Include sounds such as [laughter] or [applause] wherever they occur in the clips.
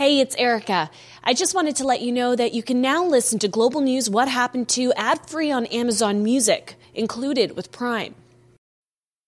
Hey, it's Erica. I just wanted to let you know that you can now listen to Global News What Happened to ad free on Amazon Music, included with Prime.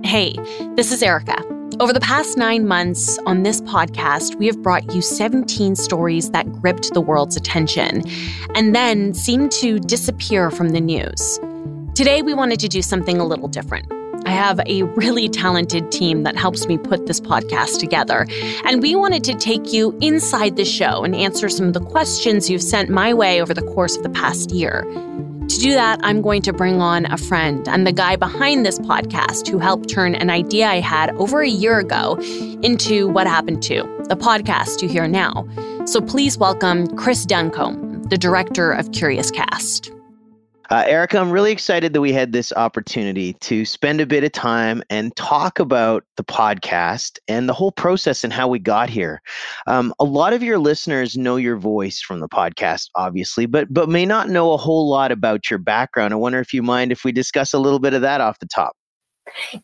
Hey, this is Erica. Over the past nine months on this podcast, we have brought you 17 stories that gripped the world's attention and then seemed to disappear from the news. Today, we wanted to do something a little different. I have a really talented team that helps me put this podcast together. And we wanted to take you inside the show and answer some of the questions you've sent my way over the course of the past year. To do that, I'm going to bring on a friend and the guy behind this podcast who helped turn an idea I had over a year ago into what happened to the podcast you hear now. So please welcome Chris Duncombe, the director of Curious Cast. Uh, Erica, I'm really excited that we had this opportunity to spend a bit of time and talk about the podcast and the whole process and how we got here. Um, a lot of your listeners know your voice from the podcast, obviously, but but may not know a whole lot about your background. I wonder if you mind if we discuss a little bit of that off the top.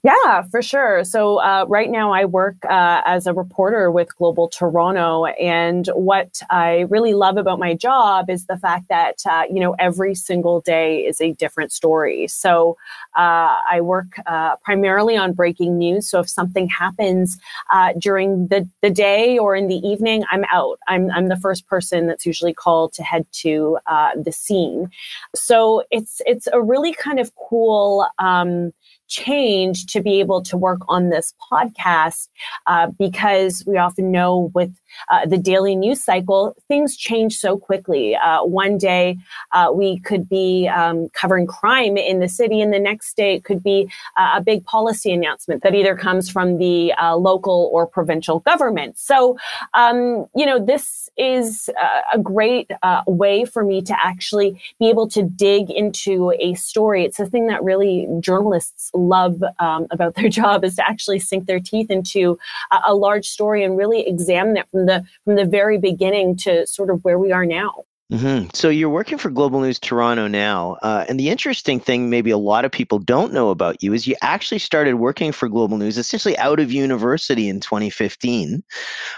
Yeah, for sure. So uh, right now I work uh, as a reporter with Global Toronto, and what I really love about my job is the fact that uh, you know every single day is a different story. So uh, I work uh, primarily on breaking news. So if something happens uh, during the the day or in the evening, I'm out. I'm I'm the first person that's usually called to head to the scene. So it's it's a really kind of cool. Um, change to be able to work on this podcast uh, because we often know with uh, the daily news cycle, things change so quickly. Uh, one day uh, we could be um, covering crime in the city, and the next day it could be uh, a big policy announcement that either comes from the uh, local or provincial government. So, um, you know, this is a great way for me to actually be able to dig into a story. It's a thing that really journalists love um, about their [laughs] job is to actually sink their teeth into a, a large story and really examine it from the from the very beginning to sort of where we are now. Mm-hmm. So you're working for Global News Toronto now, uh, and the interesting thing, maybe a lot of people don't know about you, is you actually started working for Global News essentially out of university in 2015.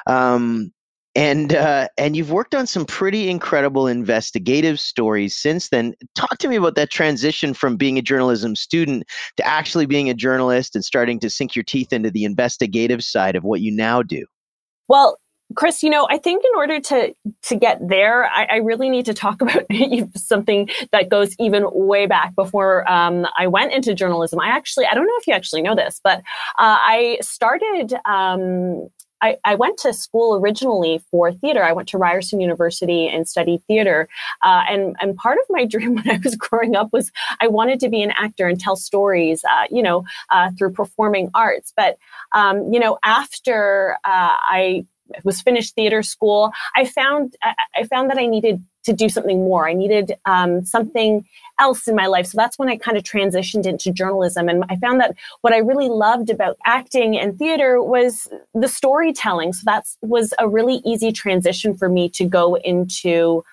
Um, and uh, and you've worked on some pretty incredible investigative stories since then. Talk to me about that transition from being a journalism student to actually being a journalist and starting to sink your teeth into the investigative side of what you now do. Well, Chris, you know, I think in order to to get there, I, I really need to talk [laughs] about something that goes even way back before um, I went into journalism. I actually, I don't know if you actually know this, but uh, I started. Um, I, I, went to school originally for theater. I went to Ryerson University and studied theater. Uh, and, and part of my [laughs] dream when I was growing up was I wanted to be an actor and tell stories, uh, you know, uh, through performing arts. But, um, you know, after uh, I was finished theater school, I found I found that I needed to do something more. I needed um, something else in my life. So that's when I kind of transitioned into journalism. And I found that what I really loved about acting and theater was the storytelling. So that was a really easy transition for me to go into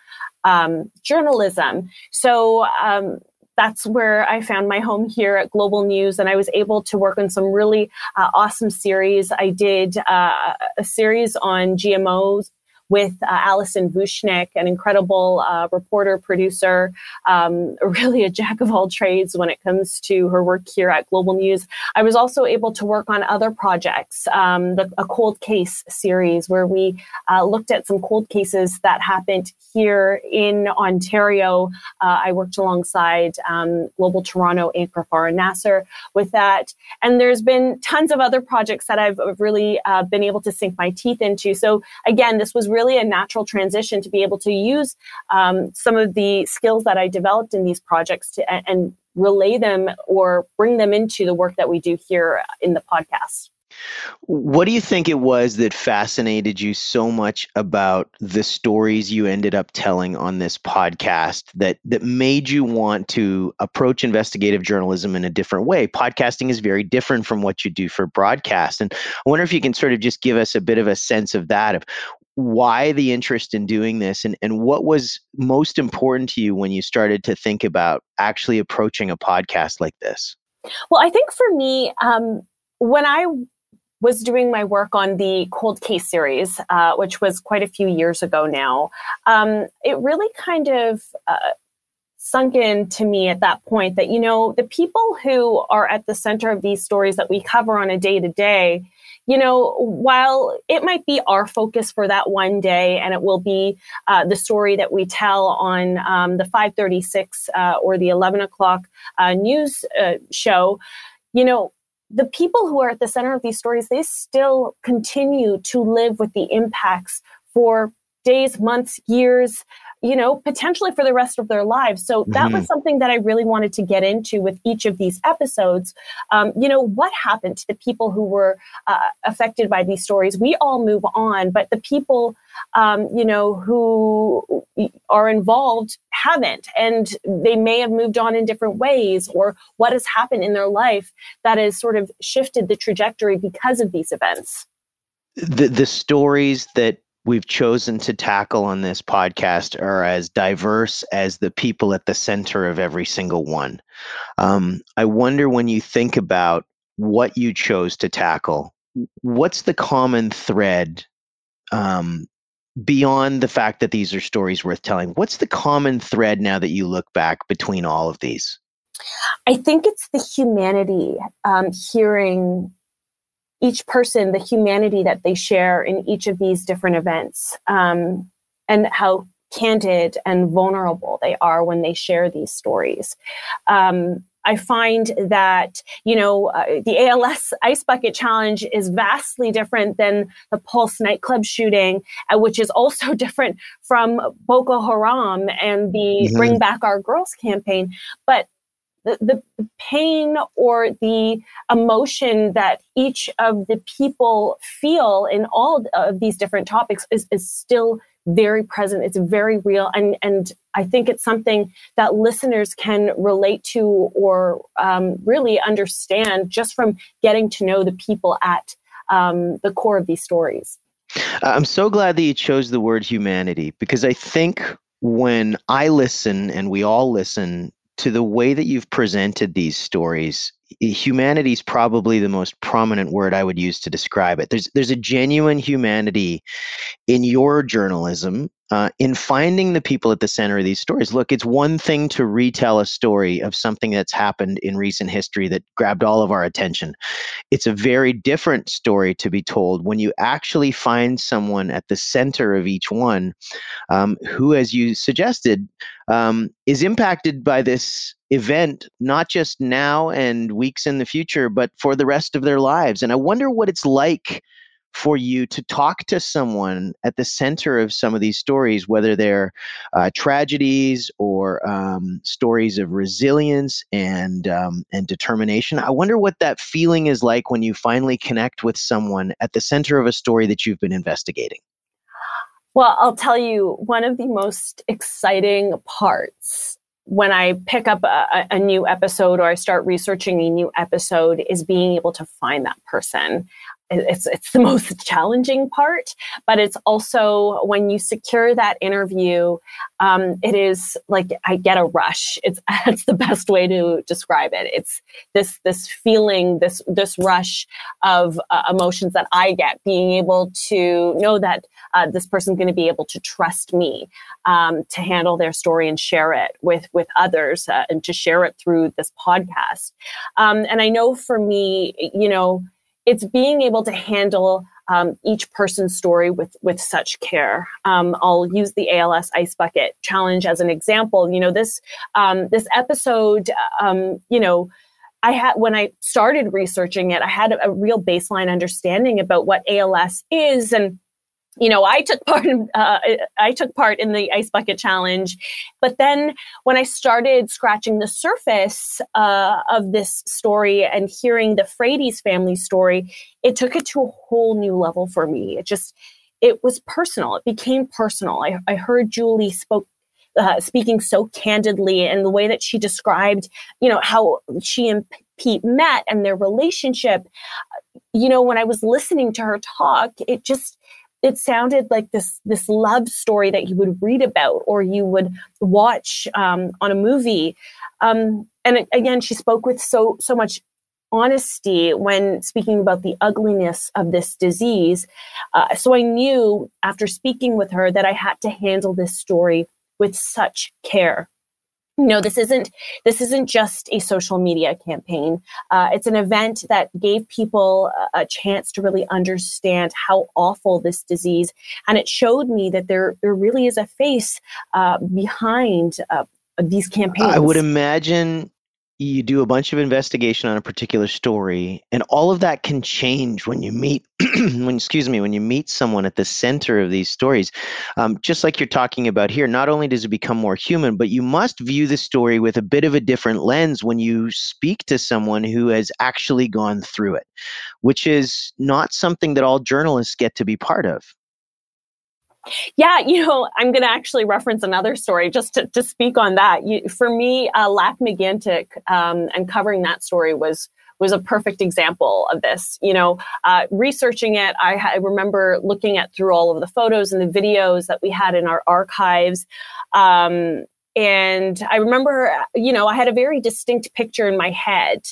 um, journalism. So um, that's where I found my home here at Global News, and I was able to work on some really uh, awesome series. I did uh, a series on GMOs with uh, Allison Vuchnich, an incredible uh, reporter, producer, um, [laughs] really a jack of all trades when it comes to her work here at Global News. I was also able to work on other projects, um, the, a cold case series where we uh, looked at some cold cases that happened here in Ontario. Uh, I worked alongside um, Global Toronto anchor Farah Nasser with that. And there's been tons of other projects that I've really uh, been able to sink my teeth into. So again, this was really really a natural transition to be able to use um, some of the skills that I developed in these projects to, and relay them or bring them into the work that we do here in the podcast. What do you think it was that fascinated you so much about the stories you ended up telling on this podcast that that made you want to approach investigative journalism in a different way? Podcasting is very different from what you do for broadcast. And I wonder if you can sort of just give us a bit of a sense of that of why the interest in doing this and, and what was most important to you when you started to think about actually approaching a podcast like this? Well, I think for me, um, when I was doing my work on the cold case series, uh, which was quite a few years ago now, um, it really kind of uh, sunk in to me at that point that, you know, the people who are at the center of these stories that we cover on a day to day, you know, while it might be our focus for that one day, and it will be uh, the story that we tell on um, the 5:36 uh, or the 11 o'clock uh, news uh, show, you know, the people who are at the center of these stories, they still continue to live with the impacts for days, months, years, you know, potentially for the rest of their lives. So that mm-hmm. was something that I really wanted to get into with each of these episodes. Um, you know, what happened to the people who were uh, affected by these stories? We all move on, but the people, um, you know, who are involved haven't, and they may have moved on in different ways, or what has happened in their life that has sort of shifted the trajectory because of these events. The the stories that we've chosen to tackle on this podcast are as diverse as the people at the center of every single one. Um, I wonder when you think about what you chose to tackle, what's the common thread um, beyond the fact that these are stories worth telling? What's the common thread now that you look back between all of these? I think it's the humanity, um, hearing each person the humanity that they share in each of these different events um, and how candid and vulnerable they are when they share these stories. Um, I find that, you know, uh, the ALS Ice Bucket Challenge is vastly different than the Pulse nightclub shooting, uh, which is also [laughs] different from Boko Haram and the mm-hmm. Bring Back Our Girls campaign. But the, the pain or the emotion that each of the people feel in all of these different topics is, is still very present. It's very real. And, and I think it's something that listeners can relate to or um, really understand just from getting to know the people at um, the core of these stories. I'm so glad that you chose the word humanity because I think when I listen and we all listen to the way that you've presented these stories, humanity is probably the most prominent word I would use to describe it. There's there's a genuine humanity in your journalism uh, in finding the people at the center of these stories. Look, it's one thing to retell a story of something that's happened in recent history that grabbed all of our attention. It's a very different story to be told when you actually find someone at the center of each one um, who, as you suggested, um, is impacted by this event, not just now and weeks in the future, but for the rest of their lives. And I wonder what it's like for you to talk to someone at the center of some of these stories, whether they're uh, tragedies or um, stories of resilience and um, and determination. I wonder what that feeling is like when you finally connect with someone at the center of a story that you've been investigating. Well, I'll tell you one of the most exciting parts when I pick up a, a, new episode or I start researching a new episode is being able to find that person it's it's the [laughs] most challenging part but it's also when you secure that interview um, it is like i get a rush. It's [laughs] that's the best way to describe it. It's this this feeling this this rush of uh, emotions that i get being able to know that uh, this person's going to be able to trust me um, to handle their story and share it with with others uh, and to share it through this podcast. Um, and i know for me you know it's being able to handle um, each person's story with with such care. Um, I'll use the ALS Ice Bucket Challenge as an example. You know this um, this episode. Um, you know. I had when I started researching it, I had a, a real baseline understanding about what ALS is and you know, I took part in, uh, I took part in the ice bucket challenge, but then when I started scratching the surface uh, of this story and hearing the Frates family story, it took it to a whole new level for me. It just, it was personal. It became personal. I, I heard Julie spoke uh, speaking so candidly and the way that she described, you know, how she and Pete met and their relationship. You know, when I was listening to her talk, it just it sounded like this this love story that you would read about or you would watch um, on a movie. Um, and it, again, she spoke with so so much honesty when speaking about the ugliness of this disease. Uh, so I knew after speaking with her that I had to handle this story with such care no this isn't this isn't just a social media campaign. Uh, it's an event that gave people a, a, chance to really understand how awful this disease and it showed me that there there really is a face uh, behind uh, these campaigns i would imagine you do a bunch of investigation on a particular story and all of that can change when you meet [clears throat] when excuse me when you meet someone at the center of these stories. Um, just like you're talking about here not only does it become more human but you must view the story with a bit of a different lens when you speak to someone who has actually gone through it which is not something that all journalists get to be part of yeah, you know, I'm going to actually reference another story just to, to speak on that. You, for me, uh, Lac-Mégantic um, and covering that story was was a perfect example of this. You know, uh, researching it, I, I, remember looking at through all of the photos and the videos that we had in our archives. Um, and I remember, you know, I had a very distinct picture in my head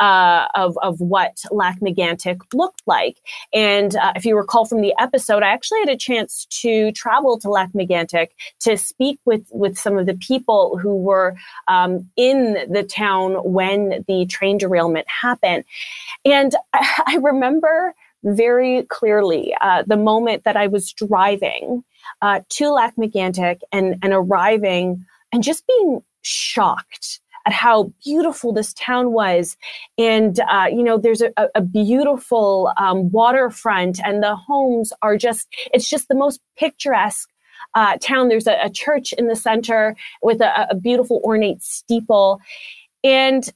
uh, of of what Lac-Mégantic looked like. And uh, if you recall from the episode, I actually had a chance to travel to Lac-Mégantic to speak with with some of the people who were um, in the town when the train derailment happened. And I, [laughs] I remember very clearly uh, the moment that I was driving uh, to Lac-Mégantic and and arriving and just being shocked at how beautiful this town was. And, uh, you know, there's a, a beautiful um, waterfront, and the homes are just, it's just the most picturesque. Uh, town. There's a, a, church in the center with a, a beautiful ornate steeple. And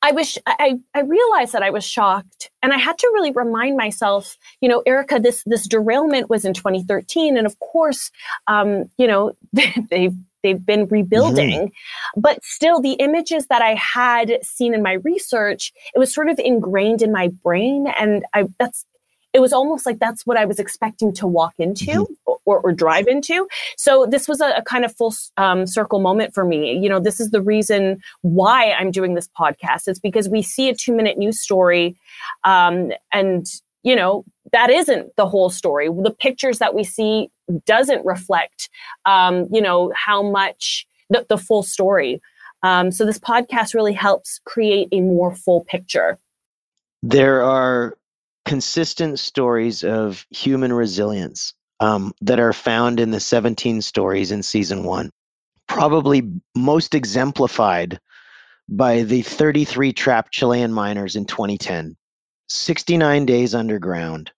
I was I, I realized that I was shocked and I had to really remind myself, you know, Erica, this this derailment was in 2013. And of course, um, you know, [laughs] they've they've been rebuilding. Mm-hmm. But still, the images that I had seen in my research, it was sort of ingrained in my brain. And I, that's, it was almost like that's what I was expecting to walk into mm-hmm. or, or, drive into. So this was a, a kind of full um, circle moment for me. You know, this is the reason why I'm doing this podcast. It's because we see a two minute news story, um, and you know that isn't the whole story. The pictures that we see doesn't reflect, um, you know, how much the, the full story. Um, so this podcast really helps create a more full picture. There are consistent stories of human resilience um, that are found in the 17 stories in season one. Probably most exemplified by the 33 trapped Chilean miners in 2010. 69 days underground,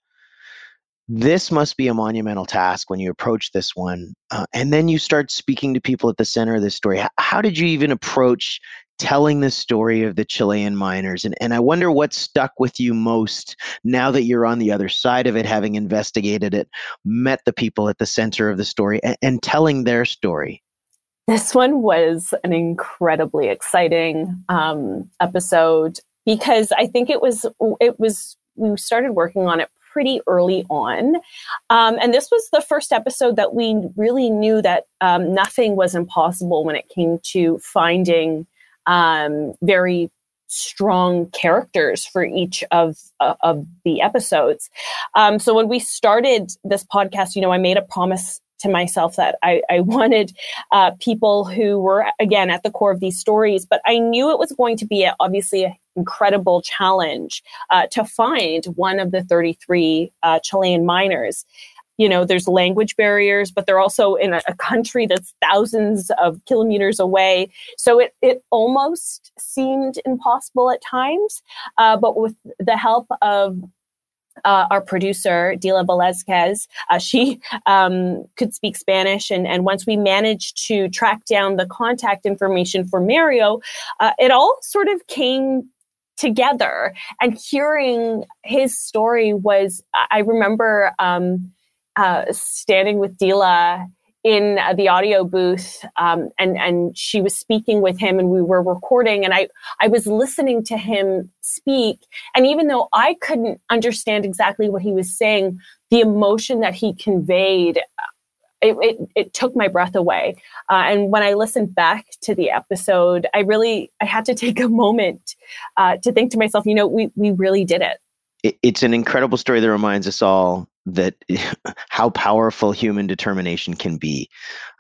this must be a monumental task when you approach this one. Uh, and then you start speaking to people at the center of this story. How, did you even approach telling the story of the Chilean miners? And, and I wonder what stuck with you most now that you're on the other side of it, having investigated it, met the people at the center of the story, and, and telling their story. This one was an incredibly exciting um, episode because I think it was it was we started working on it pretty early on. Um, and this was the first episode that we really knew that um, nothing was impossible when it came to finding um, very strong characters for each of uh, of the episodes. Um, so when we started this podcast, you know, I made a promise to myself that I, I wanted uh, people who were again at the core of these stories, but I knew it was going to be a, obviously an incredible challenge uh, to find one of the 33 uh, Chilean miners. You know, there's language barriers, but they're also in a, a country that's thousands of kilometers away. So it, it almost seemed impossible at times. Uh, but with the help of uh, our producer, Dila Velazquez, uh, she um, could speak Spanish. And, and once we managed to track down the contact information for Mario, uh, it all sort of came together. And hearing his story was, I remember um, uh, standing with Dila in uh, the audio booth um, and and she was speaking with him and we were recording and I I was listening to him speak and even though I couldn't understand exactly what he was saying the emotion that he conveyed it, it, it took my breath away. Uh, and when I listened back to the episode I really I had to [laughs] take a moment uh, to think to myself you know we we really did it. It's an incredible story that reminds us all that [laughs] how powerful human determination can be.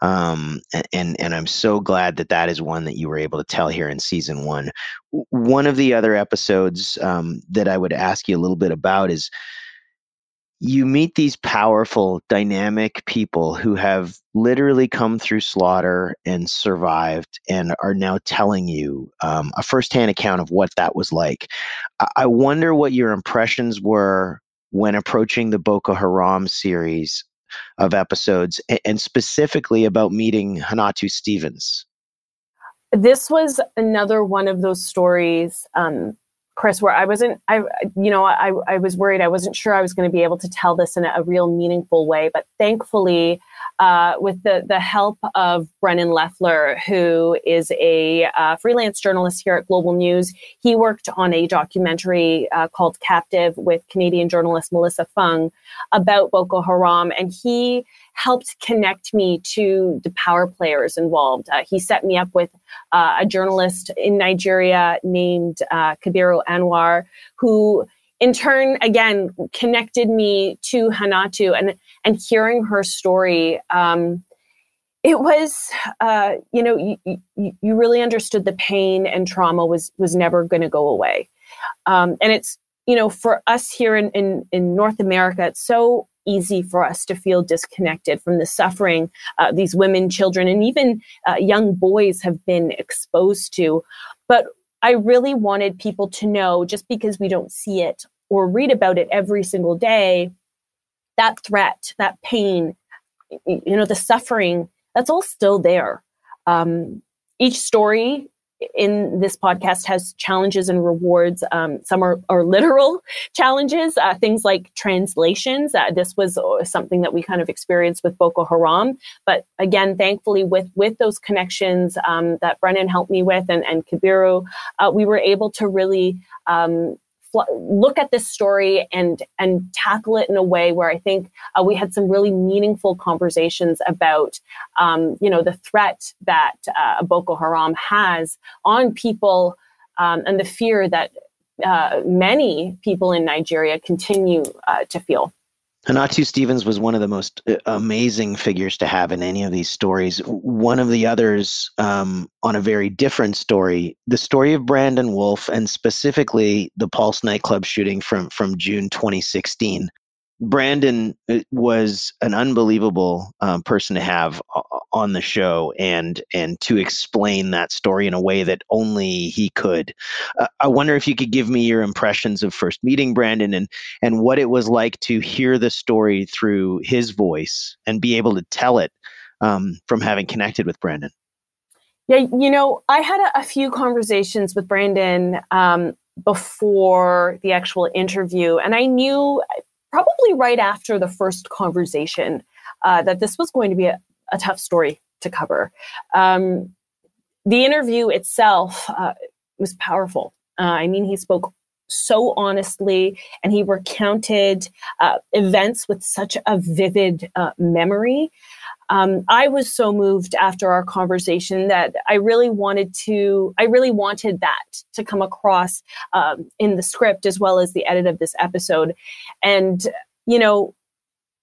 Um, and and i'm so glad that that is one that you were able to tell here in season one. One of the other episodes um, that i would ask you a little bit about is you meet these powerful, dynamic people who have literally come through slaughter and survived and are now telling you um, a firsthand account of what that was like. I wonder what your impressions were when approaching the Boko Haram series of episodes and specifically about meeting Hanatu Stevens. This was another one of those stories um, Chris, where I wasn't, I, you know, I, I was worried. I wasn't sure I was going to be able to tell this in a, real meaningful way. But thankfully, uh, with the the help of Brennan Leffler, who is a uh, freelance journalist here at Global News, he worked on a documentary uh, called "Captive" with Canadian journalist Melissa Fung about Boko Haram, and he helped connect me to the power players involved. Uh, he set me up with uh, a journalist in Nigeria named uh, Kabiru Anwar, who in turn again connected me to Hanatu and and hearing her story. Um, it was, uh, you know, you, you, you, really understood the pain and trauma was was never going to go away, um, and it's you know for us here in, in in North America, it's so easy for us to feel disconnected from the suffering uh, these women, children, and even uh, young boys have been exposed to. But I really wanted people to know just because we don't see it or read about it every single day, that threat, that pain, you know, the suffering, that's all still there. Um, each story in this podcast has challenges and rewards. Um, some are, are literal [laughs] challenges, uh, things like translations. Uh, this was uh, something that we kind of experienced with Boko Haram. But again, thankfully, with with those connections um, that Brennan helped me with and, and Kabiru, uh, we were able to really um, look at this story and and tackle it in a way where I think uh, we had some really meaningful conversations about um, you know the threat that uh, Boko Haram has on people um, and the fear that uh, many people in Nigeria continue uh, to feel. Hanatu Stevens was one of the most uh, amazing figures to have in any of these stories. One of the others, um, on a very different story, the story of Brandon Wolf, and specifically the Pulse nightclub shooting from from June 2016. Brandon uh, was an unbelievable um, person to have on the show and and to explain that story in a way that only he could. Uh, I wonder if you could give me your impressions of first meeting Brandon and and what it was like to hear the story through his voice and be able to tell it um, from having connected with Brandon. Yeah, you know, I had a, a few conversations with Brandon um, before the actual interview, and I knew probably right after the first conversation uh, that this was going to be a, a tough story to cover. Um, the interview itself uh, was powerful. Uh, I mean, he spoke so honestly and he recounted uh, events with such a vivid uh, memory. Um, I was so moved after our conversation that I really wanted to, I really wanted that to come across um, in the script as well as the edit of this episode. And, you know,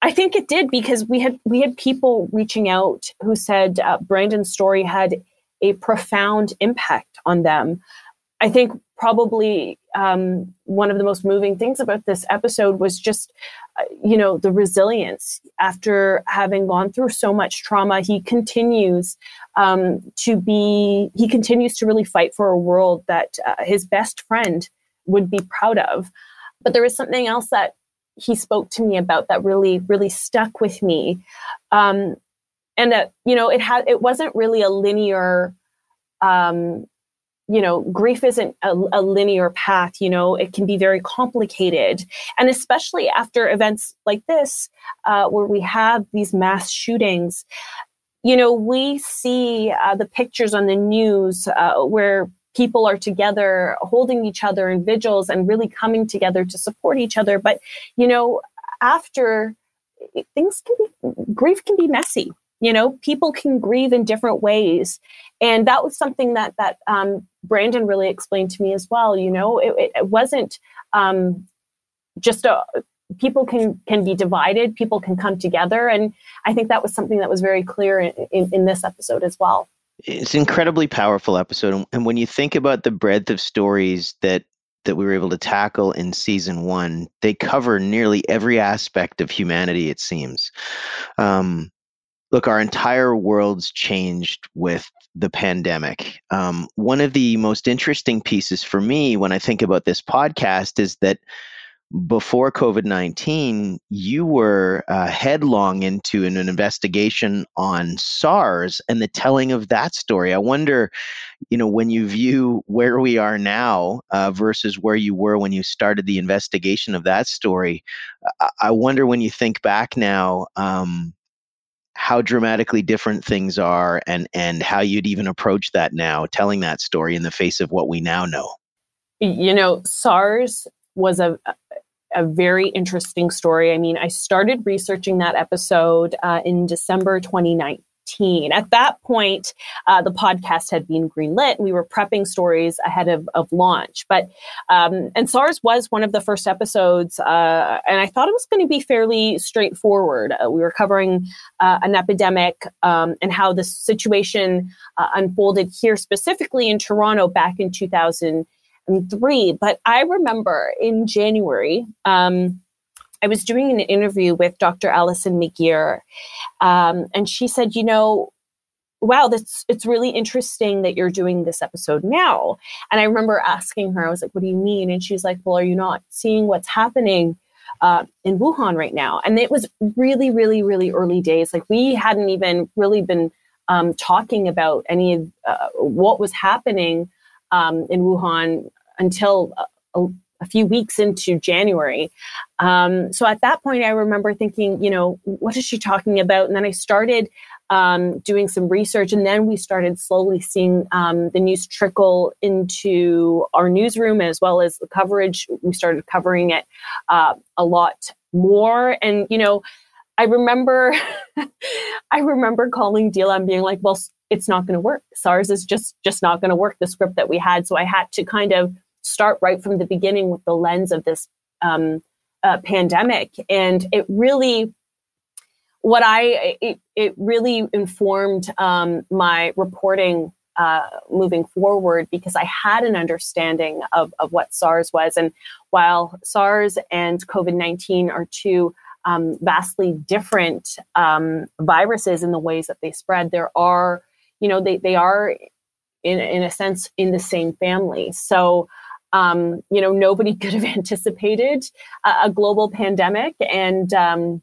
I think it did because we had we had people reaching out who said uh, Brandon's story had a profound impact on them. I think probably um, one of the most moving things about this episode was just, uh, you know, the resilience. After having gone through so much trauma, he continues um, to be, he continues to really fight for a world that uh, his best friend would be proud of. But there is something else that he spoke to me about that really really stuck with me um, and that you know it had it wasn't really a linear um, you know grief isn't a, a, linear path you know it can be very complicated. And especially after events like this uh, where we have these mass shootings you know we see uh, the pictures on the news uh, where people are together holding each other in vigils and really coming together to support each other. But you know after things can be grief can be messy you know people can grieve in different ways. And that was something that that um, brandon really explained to me as well you know it, it wasn't um, just a people can can be divided people can come together. And i think that was something that was very clear in, in, in this episode as well. It's an incredibly powerful episode. And when you think about the breadth of stories that that we were able to tackle in season one they cover nearly every aspect of humanity it seems. Um, look, our entire world's changed with the pandemic. Um, one of the most interesting pieces for me when I think about this podcast is that before COVID 19, you were uh, headlong into an, an, investigation on SARS and the telling of that story. I wonder, you know, when you view where we are now uh, versus where you were when you started the investigation of that story, I, I wonder when you think back now. Um, how dramatically different things are and and how you'd even approach that now telling that story in the face of what we now know. You know sars was a a very interesting story. I mean i started researching that episode uh, in december 2019 at that point, uh, the podcast had been greenlit. We were prepping stories ahead of, of launch. But, um, and SARS was one of the first episodes, uh, and I thought it was going to be fairly straightforward. Uh, we were covering uh, an epidemic um, and how the situation uh, unfolded here, specifically in Toronto back in 2003. But I remember in January, um, I was doing an interview with Dr. Alison McGeer, um, and she said, you know, wow, that's it's really interesting that you're doing this episode now. And I remember asking her, I was like, what do you mean? And she's like, well, are you not seeing what's happening uh, in Wuhan right now? And it was really, really, really early days. Like we hadn't even really been um, talking about any of uh, what was happening um, in Wuhan until uh, few weeks into January. Um, so at that point, I remember thinking, you know, what is she talking about? And then I started um, doing some research, and then we started slowly seeing um, the news trickle into our newsroom as well as the coverage. We started covering it uh, a lot more, and you know. I remember, [laughs] I remember calling Dila and being like, "Well, it's not going to work. SARS is just just not going to work." The script that we had, so I had to kind of start right from the beginning with the lens of this um, uh, pandemic. And it really, what I, it, it really informed um, my reporting uh, moving forward because I had an understanding of, of what SARS was. And while SARS and COVID 19 are two um, vastly different um, viruses in the ways that they spread, there are, you know, they, they are in, in a sense in the same family. So um, you know, nobody [laughs] could have anticipated a, a global pandemic, and um,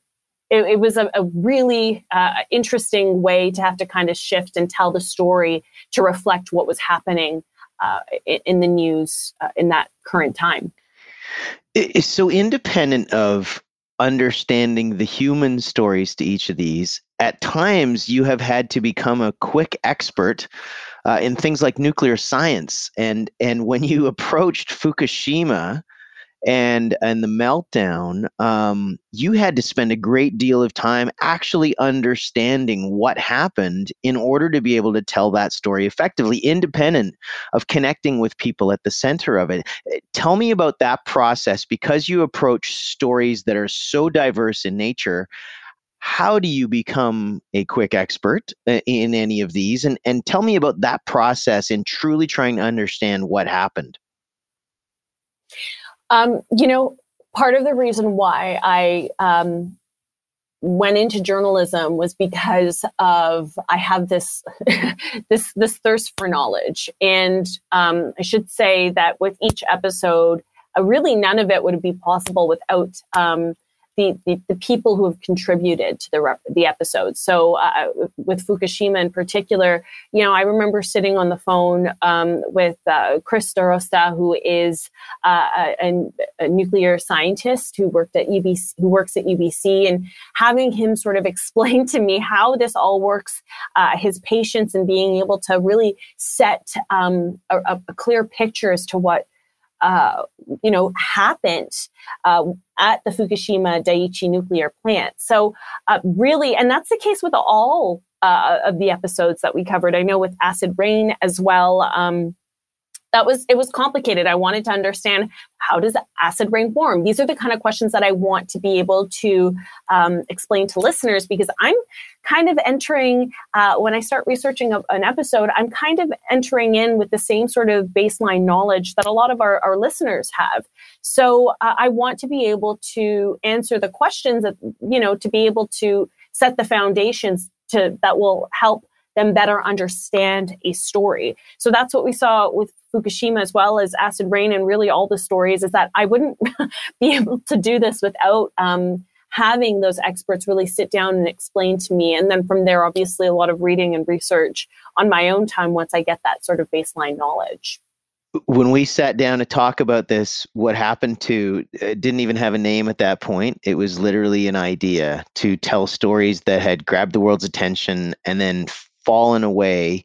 it, it, was a, a really uh, interesting way to have to kind of shift and tell the story to reflect what was happening uh, in, the news uh, in that current time. So, independent of understanding the human stories to each of these, at times you have had to become a quick expert uh, in things like nuclear science. And and when you [laughs] approached Fukushima and and the meltdown, um, you had to spend a great deal of time actually understanding what happened in order to be able to tell that story effectively, independent of connecting with people at the center of it. Eh, tell me about that process because you approach stories that are so diverse in nature how do you become a quick expert in any of these? And, and tell me about that process in truly trying to understand what happened. Um, you know part of the reason why i um, went into journalism was because of i have this [laughs] this this thirst for knowledge. And um, i should say that with each episode uh, really none of it would be possible without um, the, the, the, people who have contributed to the rep- the episodes. So uh, with Fukushima in particular, you know, I remember sitting on the phone um, with uh, Chris Starosta, who is uh, a, a, nuclear scientist who worked at UBC, who works at UBC, and having him sort of [laughs] explain to me how this all works, uh, his patience, and being able to really set um, a, a clear picture as to what uh, you know, happened uh, at the Fukushima Daiichi nuclear plant. So, uh, really, and that's the case with all uh, of the episodes that we covered. I know with Acid Rain as well. Um, that was it was complicated. I wanted to understand how does acid rain form. These are the kind of questions that I want to be able to um, explain to listeners because I'm kind of entering uh, when I start researching a, an episode. I'm kind of entering in with the same sort of baseline knowledge that a lot of our, our listeners have. So uh, I want to be able to answer the questions that you know to be able to set the foundations to that will help them better understand a story. So that's what we saw with Fukushima as well as Acid Rain and really all the stories is that I wouldn't [laughs] be able to do this without um, having those experts really sit down and explain to me. And then from there, obviously, a lot of reading and research on my own time once I get that sort of baseline knowledge. When we sat down to talk about this, what happened to it didn't even have a name at that point. It was literally an idea to tell stories that had grabbed the world's attention and then fallen away.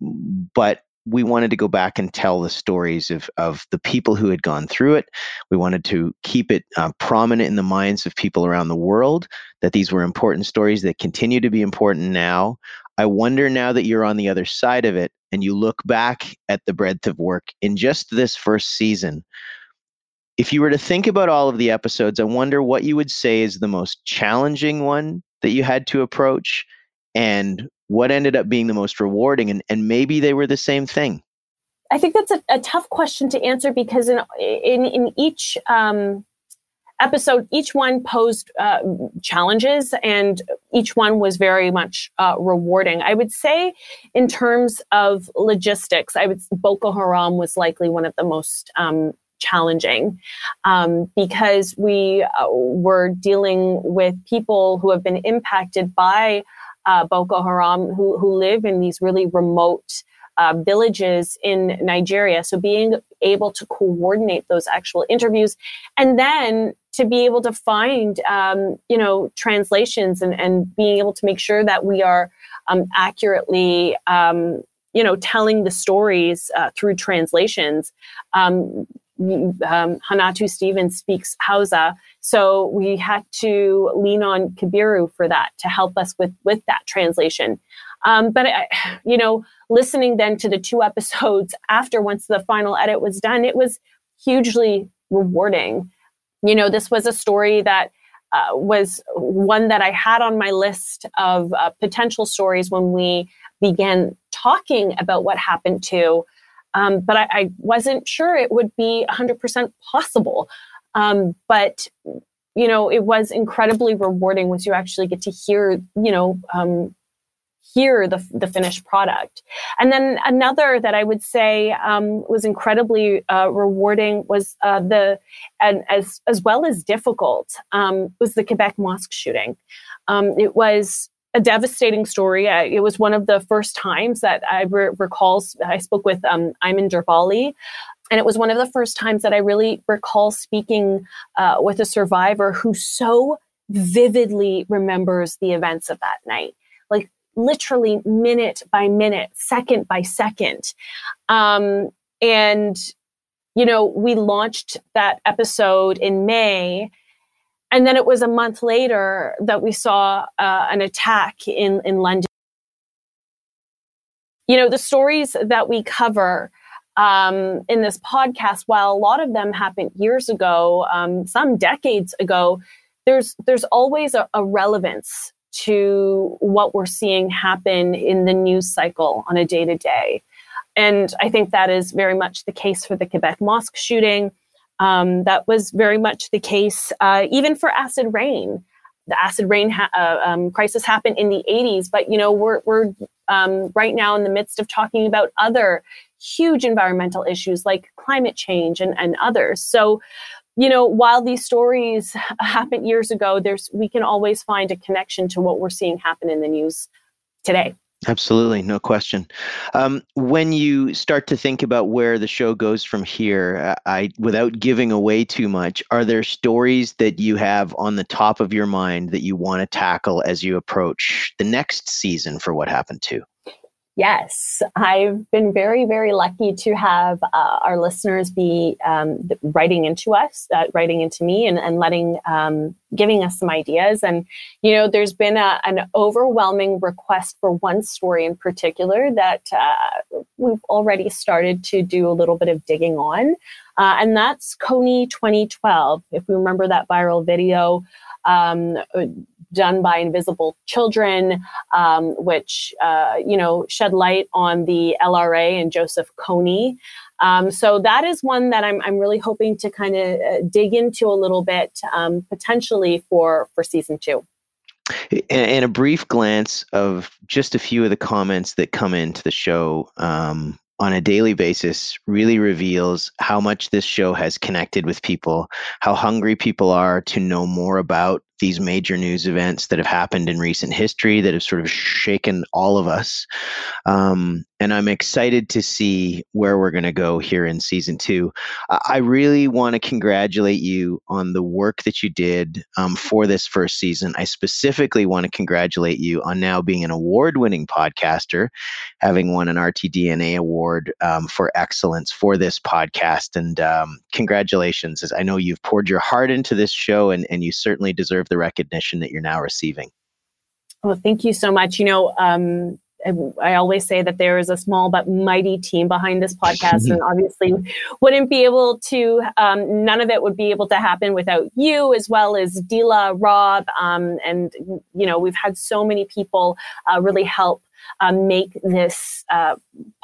But we wanted to go back and tell the stories of, of the people who had gone through it. We wanted to keep it uh, prominent in the minds of people around the world that these were important stories that continue to be important now. I wonder now that you're on the other side of it and you look back at the breadth of work in just this first season. If you were to think about all of the episodes, I wonder what you would say is the most challenging one that you had to approach and what ended up being the most rewarding and, and maybe they were the same thing. I think that's a, a tough question to answer because in in, in each um, episode each one posed uh, challenges and each one was very much uh, rewarding. I would say in terms of logistics i would boko haram was likely one of the most um, challenging um, because we uh, were dealing with people who have been impacted by uh, Boko Haram who, who live in these really remote uh, villages in Nigeria. So being able to coordinate those actual interviews and then to be able to find, um, you know, translations and, and being able to make sure that we are um, accurately, um, you know, telling the stories uh, through translations. Um, Hanatu Stevens speaks Hausa, so we had to lean on Kabiru for that to help us with with that translation. Um, but I, you know, listening then to the two episodes after once the final edit was done, it was hugely rewarding. You know, this was a story that uh, was one that I had on my list of uh, potential stories when we began talking about what happened to um, but I, I, wasn't sure it would be 100% possible. Um, but you know, it was incredibly rewarding once you actually get to hear, you know, um, hear the, the finished product. And then another that I would say um, was incredibly uh, rewarding was uh, the, and as as well as difficult, um, was the Quebec mosque shooting. Um, it was a devastating story. I, it was one of the first times that I re- recall I spoke with um, Ayman Derbali. And it was one of the first times that I really recall speaking uh, with a survivor who so vividly remembers the events of that night, like literally minute by minute, second by second. Um, and, you know, we launched that episode in May and then it was a month later that we saw uh, an attack in, in London. You know, the stories that we cover um, in this podcast, while a lot of them happened years ago, um, some decades ago, there's there's always a, a relevance to what we're seeing happen in the news cycle on a day to day. And I think that is very much the case for the Quebec mosque shooting. Um, that was very much the case uh, even for acid rain. The acid rain ha- uh, um, crisis happened in the 80s, but you know we're we're um, right now in the midst of talking about other huge environmental issues like climate change and, and others. So you know, while these stories happened years ago, there's we can always find a connection to what we're seeing happen in the news today. Absolutely, no question. Um, when you start to think about where the show goes from here, I, without giving away too much, are there stories that you have on the top of your mind that you want to tackle as you approach the next season for what happened to? Yes, I've been very, very lucky to have uh, our listeners be um, writing into us, uh, writing into me, and, and letting, um, giving us some ideas. And, you know, there's been a, an overwhelming request for one story in particular that uh, we've already started to do a little bit of digging on. Uh, and that's Kony 2012. If we remember that viral video, um, done by Invisible Children, um, which uh, you know shed light on the LRA and Joseph Kony. Um, so that is one that I'm, I'm really hoping to kind of uh, dig into a little bit, um, potentially for for season two. And a brief glance of just a few of the comments that come into the show um, on a daily basis really reveals how much this show has connected with people, how hungry people are to know more about these major news events that have happened in recent history that have sort of shaken all of us. Um, and I'm excited to see where we're going to go here in season two. I really want to congratulate you on the work that you did um, for this first season. I specifically want to congratulate you on now being an award winning podcaster, having won an RTDNA award um, for excellence for this podcast. And um, congratulations, as I know you've poured your heart into this show and, and you certainly deserve the recognition that you're now receiving. Well, thank you so much. You know, um, I always say that there is a small but mighty team behind this podcast, and obviously wouldn't be able to. Um, none of it would be able to happen without you, as well as Dila, Rob, um, and you know we've had so many people uh, really help uh, make this uh,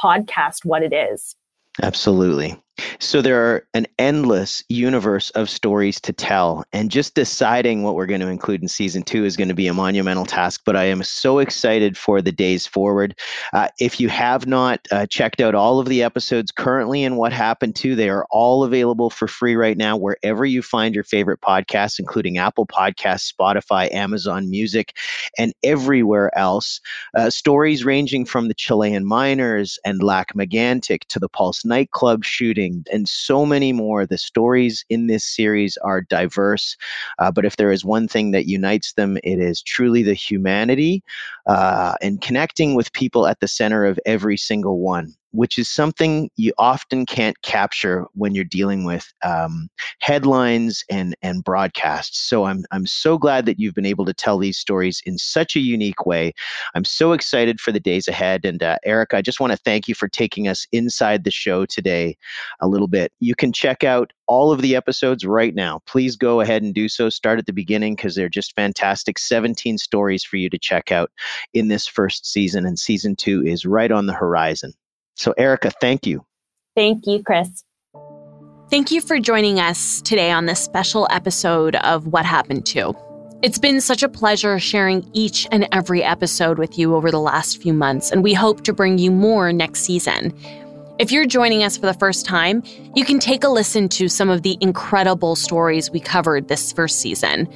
podcast what it is. Absolutely. So there are an endless universe of stories to tell, and just deciding what we're going to include in season two is going to be a monumental task. But I am so excited for the days forward. Uh, if you have not uh, checked out all of the episodes currently and what happened to, they are all available for free right now wherever you find your favorite podcasts, including Apple Podcasts, Spotify, Amazon Music, and everywhere else. Uh, stories ranging from the Chilean miners and Lac Megantic to the Pulse nightclub shooting and so many more. The stories in this series are diverse, uh, but if there is one thing that unites them, it is truly the humanity uh, and connecting with people at the center of every single one which is something you often can't capture when you're dealing with um, headlines and and broadcasts. So I'm I'm so glad that you've been able to tell these stories in such a unique way. I'm so excited for the days ahead. And uh, Eric, I just want to thank you for taking us inside the show today a little bit. You can check out all of the episodes right now. Please go ahead and do so. Start at the beginning because they're just fantastic. 17 stories for you to check out in this first season, and season two is right on the horizon. So, Erica, thank you. Thank you, Chris. Thank you for joining us today on this special episode of What Happened to. It's been such a pleasure sharing each and every episode with you over the last few months, and we hope to bring you more next season. If you're joining us for the first time, you can take a listen to some of the incredible stories we covered this first season.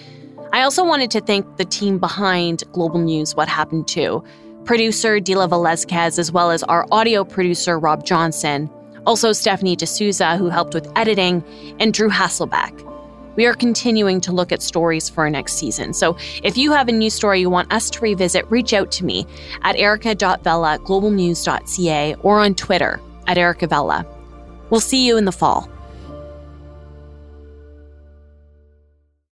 I also wanted to thank the team behind Global News What Happened To producer Dila Velazquez, as well as our audio producer Rob Johnson, also Stephanie D'Souza, who helped with editing, and Drew Hasselbeck. We are continuing to look at stories for our next season. So if you have a news story you want us to revisit, reach out to me at erica.vella globalnews.ca or on Twitter at ericavella. We'll see you in the fall.